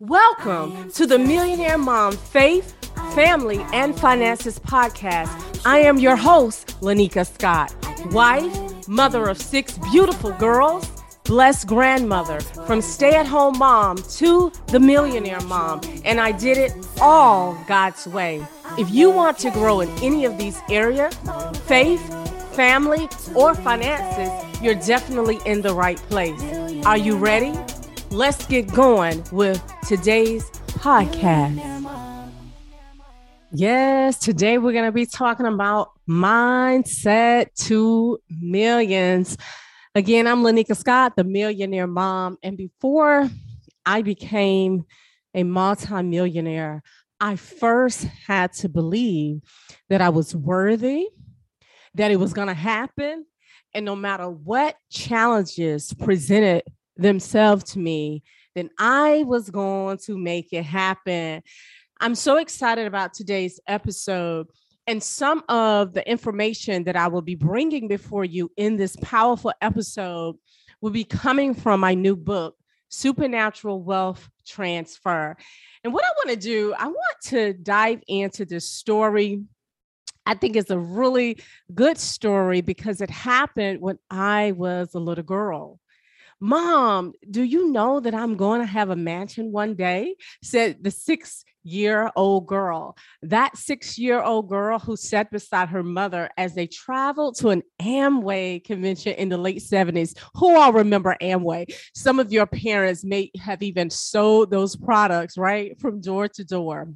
Welcome to the Millionaire Mom Faith, Family, and Finances podcast. I am your host, Lenika Scott, wife, mother of six beautiful girls, blessed grandmother, from stay at home mom to the millionaire mom, and I did it all God's way. If you want to grow in any of these areas, faith, family, or finances, you're definitely in the right place. Are you ready? Let's get going with today's podcast. Yes, today we're going to be talking about mindset to millions. Again, I'm Lenika Scott, the millionaire mom. And before I became a multimillionaire, I first had to believe that I was worthy, that it was going to happen. And no matter what challenges presented themselves to me, then I was going to make it happen. I'm so excited about today's episode and some of the information that I will be bringing before you in this powerful episode will be coming from my new book, Supernatural Wealth Transfer. And what I want to do, I want to dive into this story. I think it's a really good story because it happened when I was a little girl. Mom, do you know that I'm going to have a mansion one day? Said the six year old girl. That six year old girl who sat beside her mother as they traveled to an Amway convention in the late 70s. Who all remember Amway? Some of your parents may have even sold those products, right? From door to door.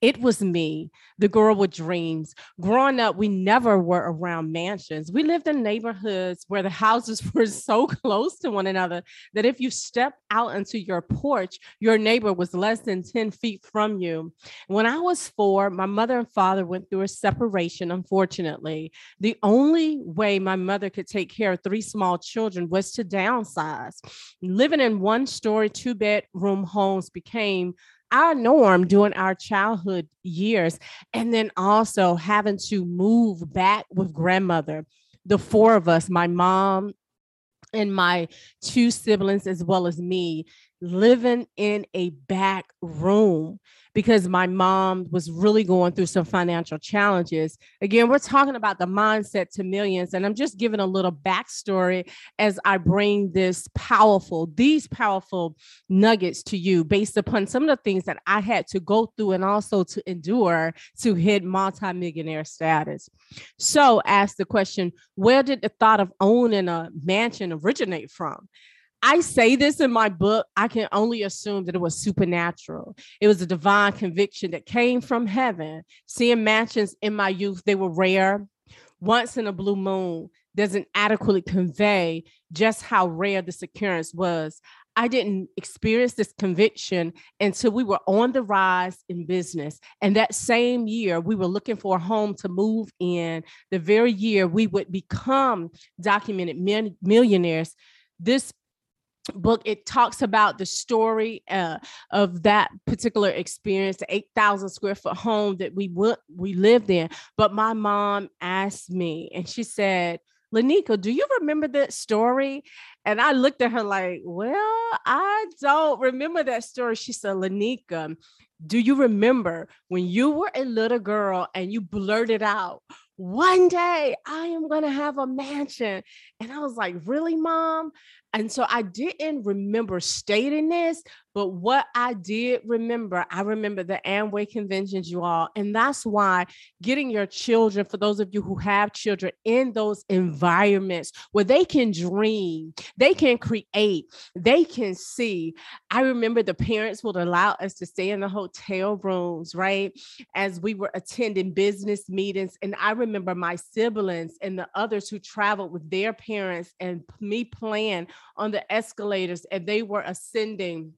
It was me, the girl with dreams. Growing up, we never were around mansions. We lived in neighborhoods where the houses were so close to one another that if you stepped out into your porch, your neighbor was less than 10 feet from you. When I was four, my mother and father went through a separation, unfortunately. The only way my mother could take care of three small children was to downsize. Living in one story, two bedroom homes became our norm during our childhood years. And then also having to move back with grandmother, the four of us, my mom and my two siblings, as well as me, living in a back room because my mom was really going through some financial challenges. Again, we're talking about the mindset to millions, and I'm just giving a little backstory as I bring this powerful, these powerful nuggets to you based upon some of the things that I had to go through and also to endure to hit multimillionaire status. So, ask the question where did the thought of owning a mansion originate from? I say this in my book, I can only assume that it was supernatural. It was a divine conviction that came from heaven. Seeing mansions in my youth, they were rare. Once in a blue moon doesn't adequately convey just how rare this occurrence was. I didn't experience this conviction until we were on the rise in business. And that same year, we were looking for a home to move in. The very year we would become documented millionaires. This book it talks about the story uh, of that particular experience the 8000 square foot home that we went we lived in but my mom asked me and she said Lenika, do you remember that story? And I looked at her like, Well, I don't remember that story. She said, Lenika, do you remember when you were a little girl and you blurted out, One day I am going to have a mansion? And I was like, Really, mom? And so I didn't remember stating this, but what I did remember, I remember the Amway conventions, you all. And that's why getting your children, for those of you who have children, in those environments where they can dream, they can create, they can see. I remember the parents would allow us to stay in the hotel rooms, right? As we were attending business meetings. And I remember my siblings and the others who traveled with their parents and me playing on the escalators and they were ascending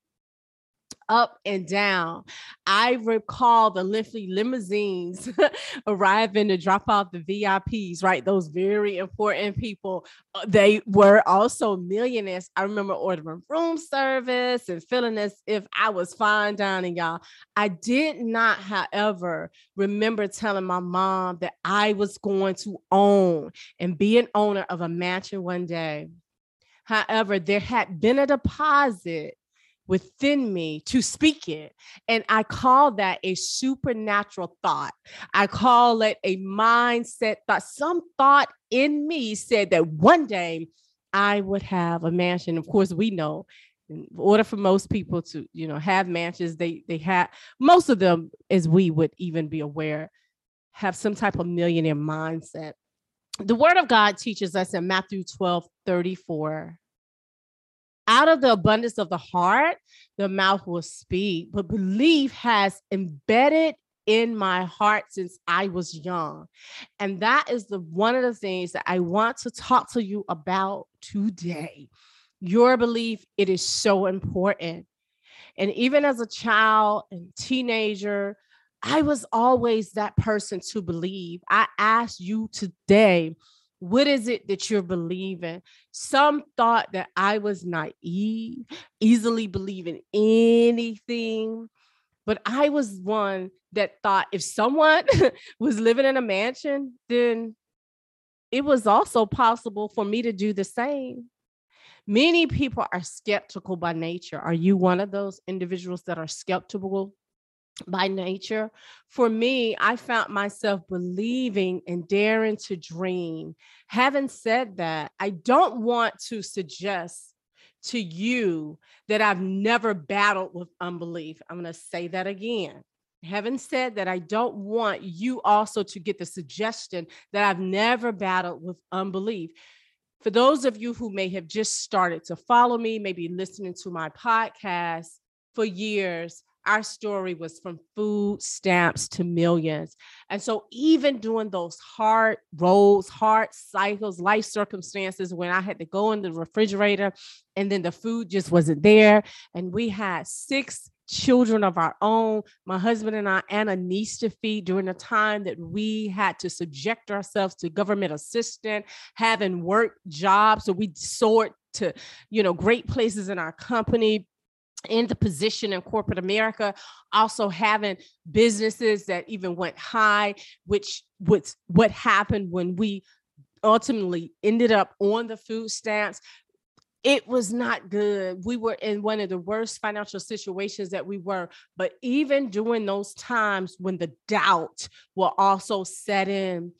up and down. I recall the Liffey limousines arriving to drop off the VIPs, right? Those very important people. Uh, they were also millionaires. I remember ordering room service and feeling as if I was fine dining, y'all. I did not, however, remember telling my mom that I was going to own and be an owner of a mansion one day. However, there had been a deposit within me to speak it. And I call that a supernatural thought. I call it a mindset thought. Some thought in me said that one day I would have a mansion. Of course, we know in order for most people to, you know, have mansions, they they have most of them, as we would even be aware, have some type of millionaire mindset. The word of God teaches us in Matthew 12, 34 out of the abundance of the heart, the mouth will speak. But belief has embedded in my heart since I was young. And that is the one of the things that I want to talk to you about today. Your belief, it is so important. And even as a child and teenager, I was always that person to believe. I ask you today, what is it that you're believing? Some thought that I was naive, easily believing anything. But I was one that thought if someone was living in a mansion, then it was also possible for me to do the same. Many people are skeptical by nature. Are you one of those individuals that are skeptical by nature. For me, I found myself believing and daring to dream. Having said that, I don't want to suggest to you that I've never battled with unbelief. I'm going to say that again. Having said that, I don't want you also to get the suggestion that I've never battled with unbelief. For those of you who may have just started to follow me, maybe listening to my podcast for years, our story was from food stamps to millions. And so, even during those hard roads, hard cycles, life circumstances, when I had to go in the refrigerator and then the food just wasn't there, and we had six children of our own, my husband and I, and a niece to feed during the time that we had to subject ourselves to government assistance, having work jobs. So we soared to, you know, great places in our company, in the position in corporate America, also having businesses that even went high, which was what happened when we ultimately ended up on the food stamps. It was not good. We were in one of the worst financial situations that we were. But even during those times when the doubt will also set in,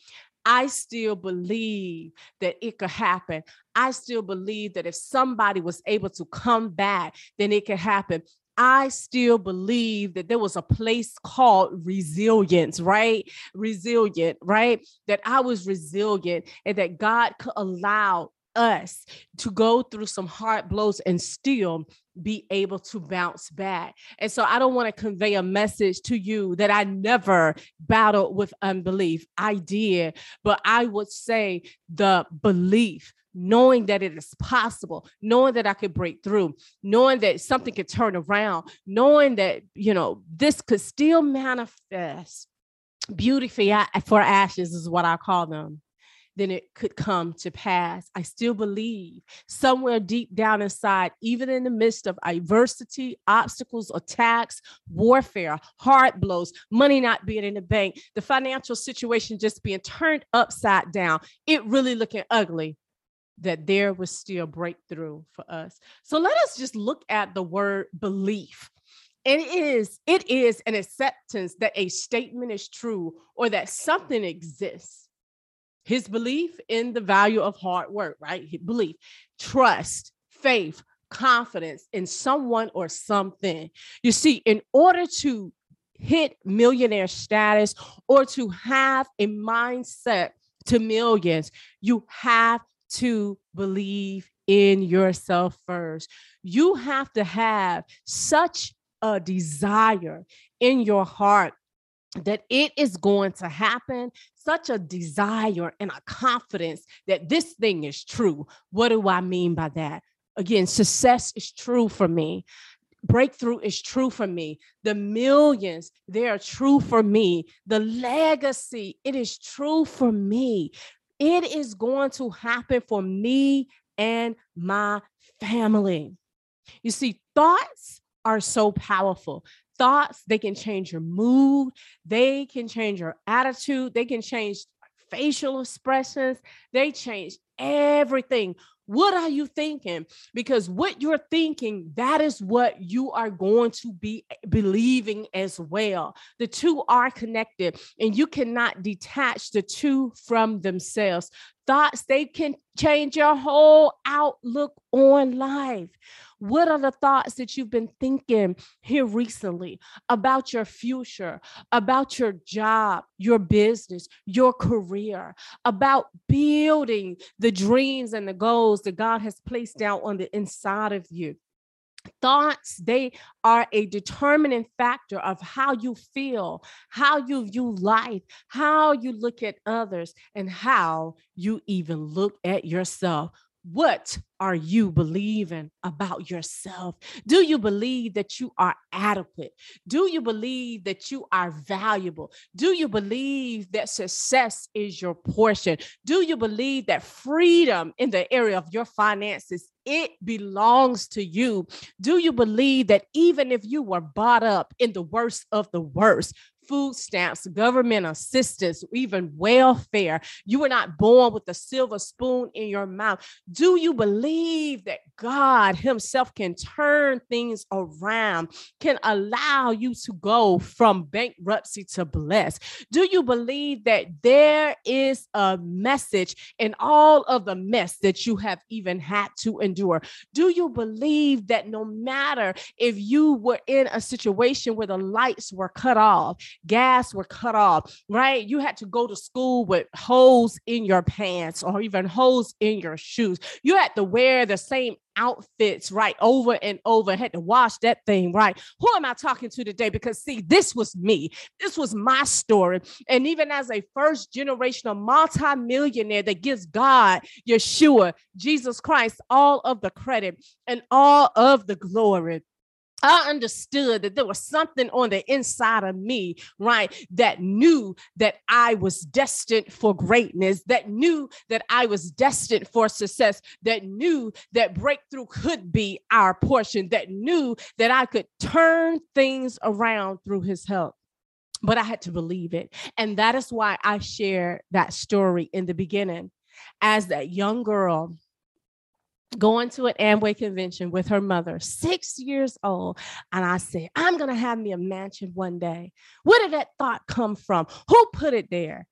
I still believe that it could happen. I still believe that if somebody was able to come back, then it could happen. I still believe that there was a place called resilience, right? Resilient, right? That I was resilient and that God could allow us to go through some hard blows and still be able to bounce back. And so I don't want to convey a message to you that I never battled with unbelief. I did, but I would say the belief knowing that it is possible, knowing that I could break through, knowing that something could turn around, knowing that, you know, this could still manifest beauty for ashes is what I call them then it could come to pass. I still believe somewhere deep down inside, even in the midst of adversity, obstacles, attacks, warfare, hard blows, money not being in the bank, the financial situation just being turned upside down, it really looking ugly, that there was still breakthrough for us. So let us just look at the word belief. It is, it is an acceptance that a statement is true or that something exists his belief in the value of hard work, right? Belief, trust, faith, confidence in someone or something. You see, in order to hit millionaire status or to have a mindset to millions, you have to believe in yourself first. You have to have such a desire in your heart that it is going to happen, such a desire and a confidence that this thing is true. What do I mean by that? Again, success is true for me. Breakthrough is true for me. The millions, they are true for me. The legacy, it is true for me. It is going to happen for me and my family. You see, thoughts are so powerful thoughts, they can change your mood, they can change your attitude, they can change facial expressions, they change everything. What are you thinking? Because what you're thinking, that is what you are going to be believing as well. The two are connected, and you cannot detach the two from themselves. Thoughts, they can change your whole outlook on life. What are the thoughts that you've been thinking here recently about your future, about your job, your business, your career, about building the dreams and the goals that God has placed down on the inside of you? Thoughts they are a determining factor of how you feel how you view life how you look at others and how you even look at yourself. What are you believing about yourself? Do you believe that you are adequate? Do you believe that you are valuable? Do you believe that success is your portion? Do you believe that freedom in the area of your finances it belongs to you. Do you believe that even if you were bought up in the worst of the worst, food stamps, government assistance, even welfare. You were not born with a silver spoon in your mouth. Do you believe that God Himself can turn things around, can allow you to go from bankruptcy to bless? Do you believe that there is a message in all of the mess that you have even had to endure? Do you believe that no matter if you were in a situation where the lights were cut off, gas were cut off, right? You had to go to school with holes in your pants or even holes in your shoes. You had to wear the same outfits right over and over. Had to wash that thing right. Who am i talking to today? Because see this was me. This was my story. And even as a first generational multi-millionaire that gives god yeshua jesus christ all of the credit and all of the glory I understood that there was something on the inside of me, right, that knew that I was destined for greatness, that knew that I was destined for success, that knew that breakthrough could be our portion, that knew that I could turn things around through his help. But I had to believe it. And that is why I share that story in the beginning. As that young girl going to an Amway convention with her mother, six years old. And I said, I'm going to have me a mansion one day. Where did that thought come from? Who put it there?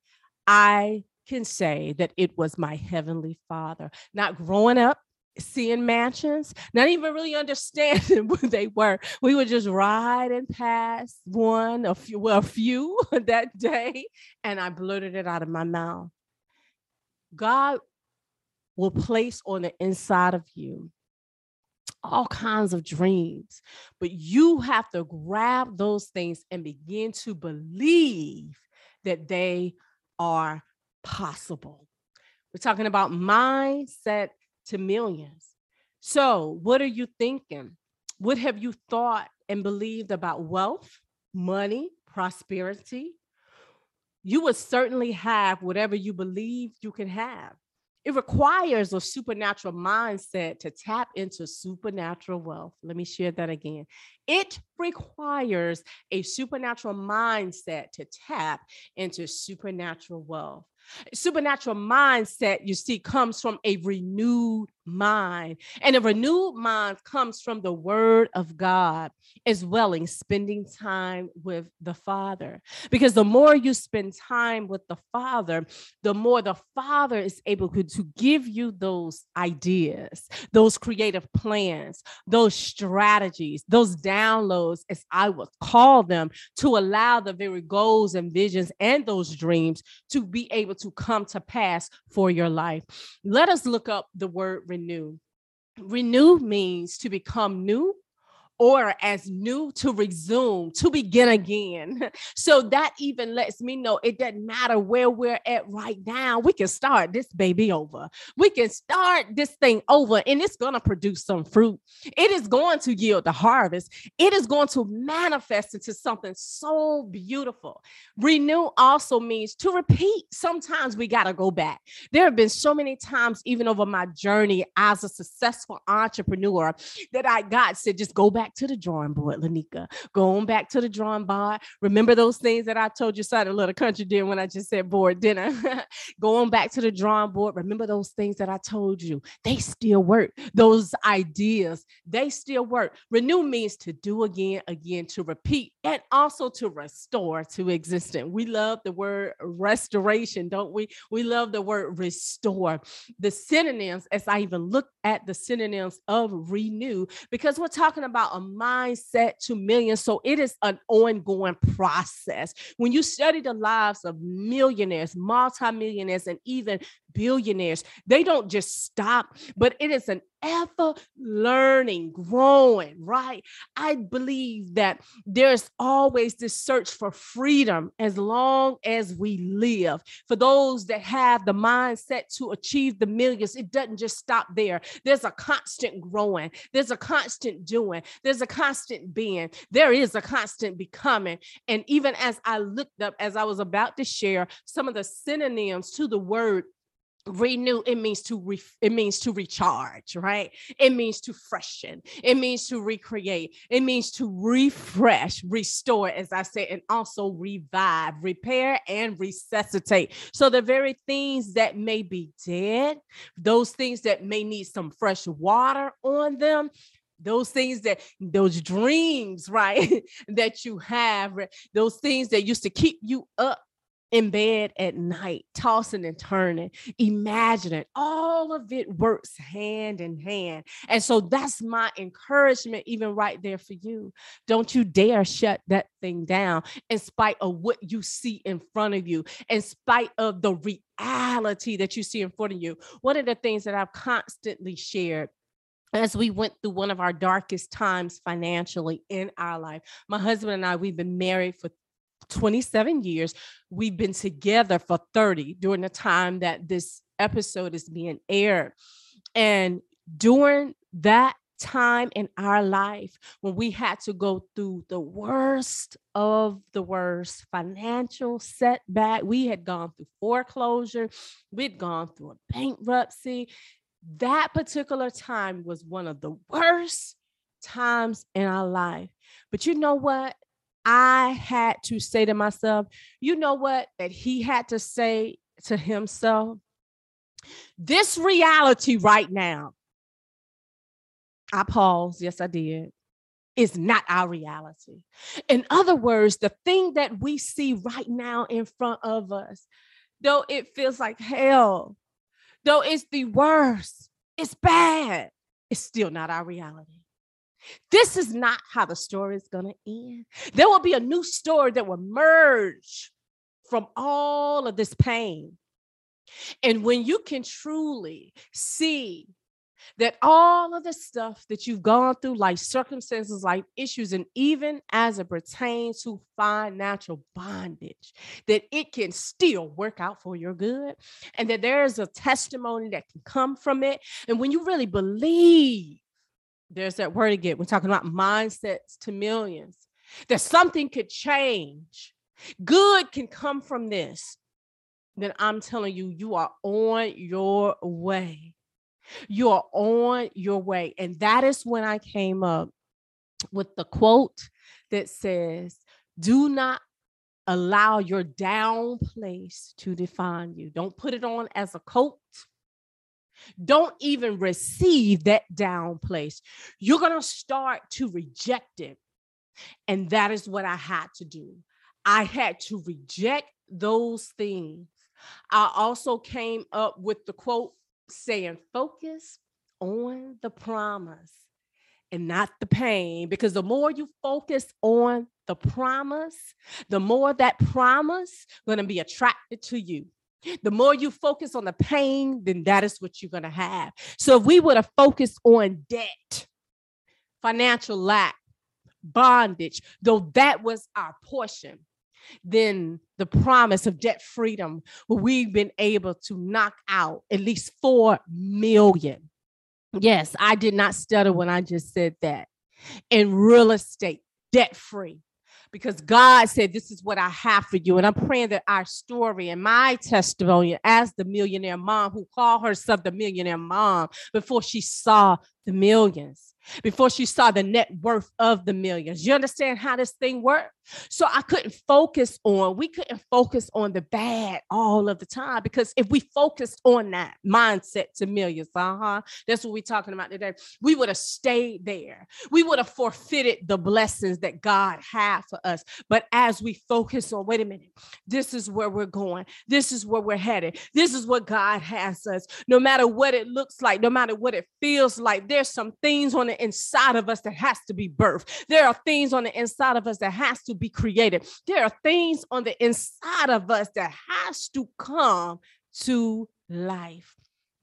I can say that it was my heavenly father. Not growing up, seeing mansions, not even really understanding what they were. We would just ride and pass one, a few, well, a few that day, and I blurted it out of my mouth. God will place on the inside of you all kinds of dreams, but you have to grab those things and begin to believe that they are possible. We're talking about mindset to millions. So, what are you thinking? What have you thought and believed about wealth, money, prosperity? You would certainly have whatever you believe you can have it requires a supernatural mindset to tap into supernatural wealth. Let me share that again. It requires a supernatural mindset to tap into supernatural wealth. Supernatural mindset, you see, comes from a renewed mind. And a renewed mind comes from the word of God as well as spending time with the Father. Because the more you spend time with the Father, the more the Father is able to, give you those ideas, those creative plans, those strategies, those downloads, as I would call them, to allow the very goals and visions and those dreams to be able to come to pass for your life. Let us look up the word renew. Renew means to become new or as new to resume, to begin again. So that even lets me know it doesn't matter where we're at right now. We can start this baby over. We can start this thing over, and it's going to produce some fruit. It is going to yield the harvest. It is going to manifest into something so beautiful. Renew also means to repeat. Sometimes we got to go back. There have been so many times, even over my journey as a successful entrepreneur, that I got said, just go back back to the drawing board, Lenika. Going back to the drawing board. Remember those things that I told you started a little country did when I just said board dinner. going back to the drawing board. Remember those things that I told you. They still work. Those ideas, they still work. Renew means to do again, again, to repeat, and also to restore to existence. We love the word restoration, don't we? We love the word restore. The synonyms, as I even look at the synonyms of renew, because we're talking about mindset to millions. So it is an ongoing process. When you study the lives of millionaires, multimillionaires, and even billionaires. They don't just stop, but it is an ever learning, growing, right? I believe that there's always this search for freedom as long as we live. For those that have the mindset to achieve the millions, it doesn't just stop there. There's a constant growing, there's a constant doing, there's a constant being, there is a constant becoming. And even as I looked up, as I was about to share some of the synonyms to the word renew it means to re- it means to recharge right? It means to freshen. It means to recreate. It means to refresh restore as i said and also revive repair and resuscitate. So the very things that may be dead those things that may need some fresh water on them those things that those dreams right that you have those things that used to keep you up in bed at night, tossing and turning, imagining. All of it works hand in hand. And so that's my encouragement, even right there for you. Don't you dare shut that thing down in spite of what you see in front of you, in spite of the reality that you see in front of you. One of the things that I've constantly shared as we went through one of our darkest times financially in our life. My husband and I, we've been married for 27 years. We've been together for 30 during the time that this episode is being aired. And during that time in our life when we had to go through the worst of the worst financial setback, we had gone through foreclosure, we'd gone through a bankruptcy. That particular time was one of the worst times in our life. But you know what? I had to say to myself, you know what? That he had to say to himself, this reality right now, I paused, yes, I did, is not our reality. In other words, the thing that we see right now in front of us, though it feels like hell, though it's the worst, it's bad, it's still not our reality. This is not how the story is going to end. There will be a new story that will merge from all of this pain. And when you can truly see that all of the stuff that you've gone through, like circumstances, like issues, and even as it pertains to financial bondage, that it can still work out for your good, and that there is a testimony that can come from it. And when you really believe there's that word again. We're talking about mindsets to millions. That something could change. Good can come from this. Then I'm telling you, you are on your way. You are on your way. And that is when I came up with the quote that says, Do not allow your down place to define you. Don't put it on as a coat. Don't even receive that down place. You're going to start to reject it. And that is what I had to do. I had to reject those things. I also came up with the quote saying, focus on the promise and not the pain. Because the more you focus on the promise, the more that promise going to be attracted to you. The more you focus on the pain, then that is what you're going to have. So if we would have focused on debt, financial lack, bondage, though that was our portion, then the promise of debt freedom, we've been able to knock out at least 4 million. Yes, I did not stutter when I just said that. In real estate, debt free because God said, This is what I have for you. And I'm praying that our story and my testimony as the millionaire mom who called herself the millionaire mom before she saw the millions before she saw the net worth of the millions. You understand how this thing worked? So I couldn't focus on, we couldn't focus on the bad all of the time because if we focused on that mindset to millions, uh-huh, that's what we're talking about today, we would have stayed there. We would have forfeited the blessings that God had for us. But as we focus on, wait a minute, this is where we're going, this is where we're headed, this is what God has us, no matter what it looks like, no matter what it feels like, there's some things on the inside of us that has to be birthed. There are things on the inside of us that has to be created. There are things on the inside of us that has to come to life,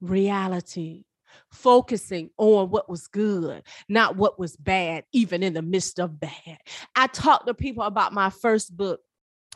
reality, focusing on what was good, not what was bad, even in the midst of bad. I talk to people about my first book,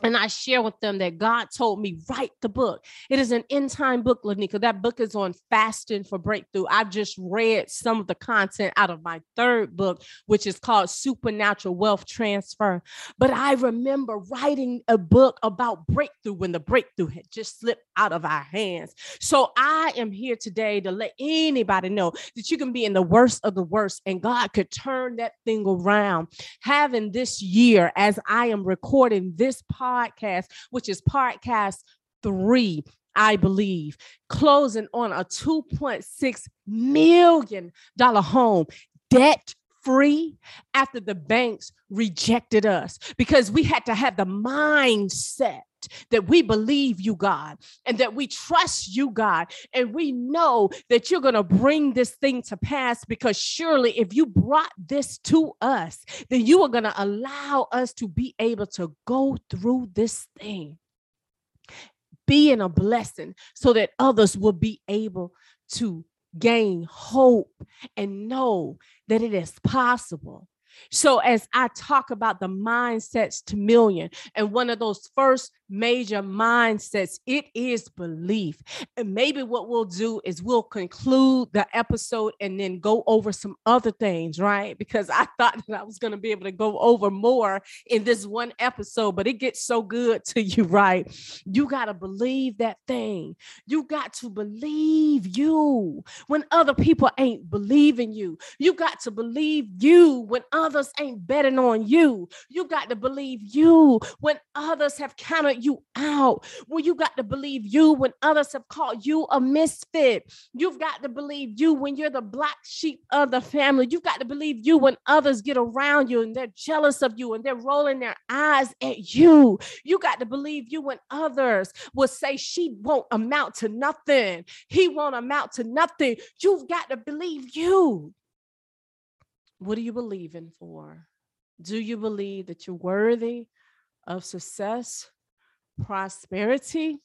and I share with them that God told me, write the book. It is an end time book, Lenika. That book is on fasting for breakthrough. I've just read some of the content out of my third book, which is called Supernatural Wealth Transfer. But I remember writing a book about breakthrough when the breakthrough had just slipped out of our hands. So I am here today to let anybody know that you can be in the worst of the worst and God could turn that thing around. Having this year, as I am recording this podcast, podcast, which is podcast three, I believe, closing on a $2.6 million home debt free after the banks rejected us because we had to have the mindset that we believe you, God, and that we trust you, God, and we know that you're going to bring this thing to pass because surely if you brought this to us, then you are going to allow us to be able to go through this thing. Being a blessing so that others will be able to gain hope and know that it is possible. So, as I talk about the mindsets to million, and one of those first major mindsets. It is belief. And maybe what we'll do is we'll conclude the episode and then go over some other things, right? Because I thought that I was going to be able to go over more in this one episode, but it gets so good to you, right? You got to believe that thing. You got to believe you when other people ain't believing you. You got to believe you when others ain't betting on you. You got to believe you when others have counted you out. Well, you got to believe you when others have called you a misfit. You've got to believe you when you're the black sheep of the family. You've got to believe you when others get around you and they're jealous of you and they're rolling their eyes at you. You got to believe you when others will say she won't amount to nothing. He won't amount to nothing. You've got to believe you. What are you believing for? Do you believe that you're worthy of success? Prosperity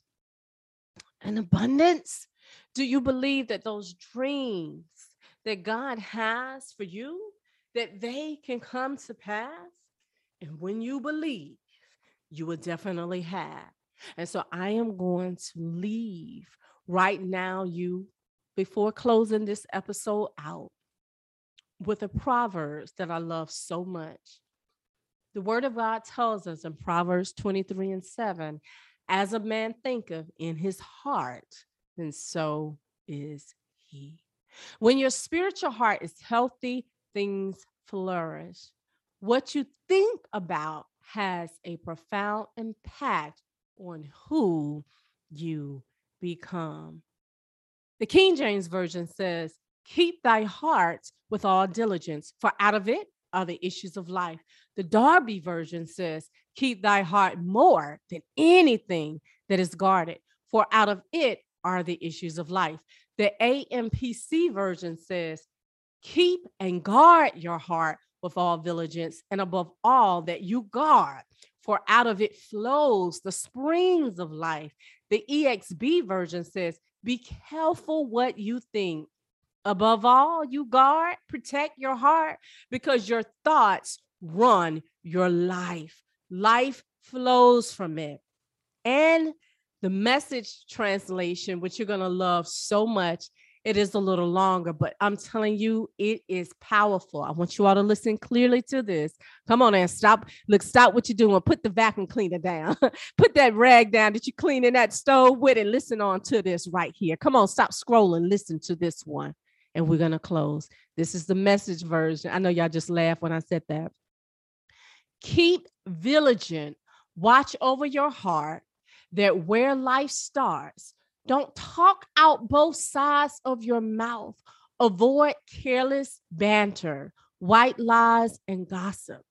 and abundance? Do you believe that those dreams that God has for you that they can come to pass? And when you believe, you will definitely have. And so I am going to leave right now you before closing this episode out with a proverbs that I love so much. The word of God tells us in Proverbs 23 and 7 as a man thinketh in his heart, then so is he. When your spiritual heart is healthy, things flourish. What you think about has a profound impact on who you become. The King James Version says, Keep thy heart with all diligence, for out of it are the issues of life. The Darby version says, Keep thy heart more than anything that is guarded, for out of it are the issues of life. The AMPC version says, Keep and guard your heart with all diligence, and above all, that you guard, for out of it flows the springs of life. The EXB version says, Be careful what you think Above all, you guard, protect your heart because your thoughts run your life. Life flows from it. And the message translation, which you're going to love so much, it is a little longer, but I'm telling you, it is powerful. I want you all to listen clearly to this. Come on and stop. Look, stop what you're doing. Put the vacuum cleaner down. Put that rag down that you're cleaning that stove with and listen on to this right here. Come on, stop scrolling. Listen to this one and we're going to close. This is the message version. I know y'all just laughed when I said that. Keep vigilant, watch over your heart that where life starts, don't talk out both sides of your mouth. Avoid careless banter, white lies, and gossip.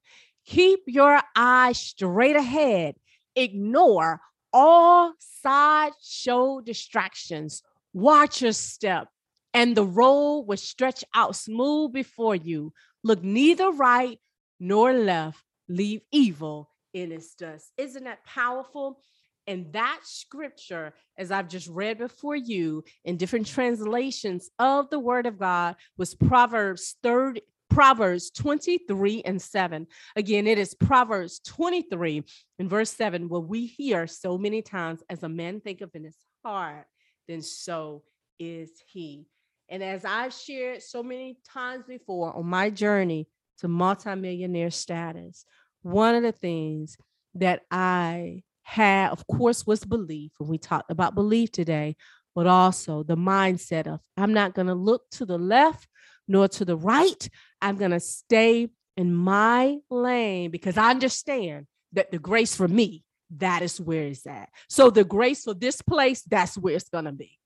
Keep your eyes straight ahead. Ignore all sideshow distractions. Watch your step, and the road will stretch out smooth before you. Look neither right nor left. Leave evil in its dust. Isn't that powerful? And that scripture, as I've just read before you in different translations of the word of God, was Proverbs 30, Proverbs 23 and 7. Again, it is Proverbs 23 and verse 7, what we hear so many times, as a man thinketh in his heart, then so is he. And as I've shared so many times before on my journey to multimillionaire status, one of the things that I had, of course, was belief. And we talked about belief today, but also the mindset of I'm not going to look to the left nor to the right. I'm going to stay in my lane because I understand that the grace for me, that is where it's at. So the grace for this place, that's where it's going to be.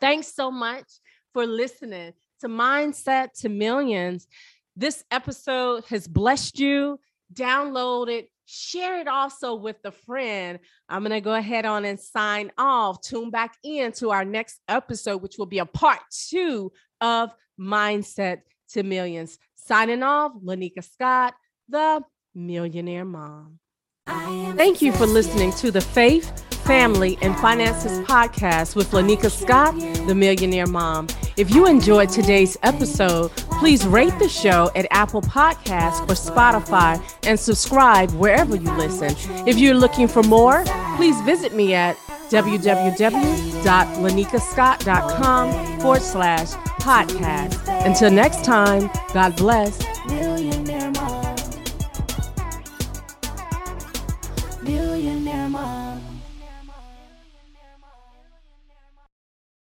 Thanks so much for listening to Mindset to Millions. This episode has blessed you. Download it, share it also with a friend. I'm going to go ahead on and sign off. Tune back in to our next episode, which will be a part two of Mindset to Millions. Signing off, Lenika Scott, the Millionaire Mom. Thank you for listening to the Faith, Family, and Finances podcast with Lenika Scott, the Millionaire Mom. If you enjoyed today's episode, please rate the show at Apple Podcasts or Spotify and subscribe wherever you listen. If you're looking for more, please visit me at www.lenikascott.com forward slash podcast. Until next time, God bless.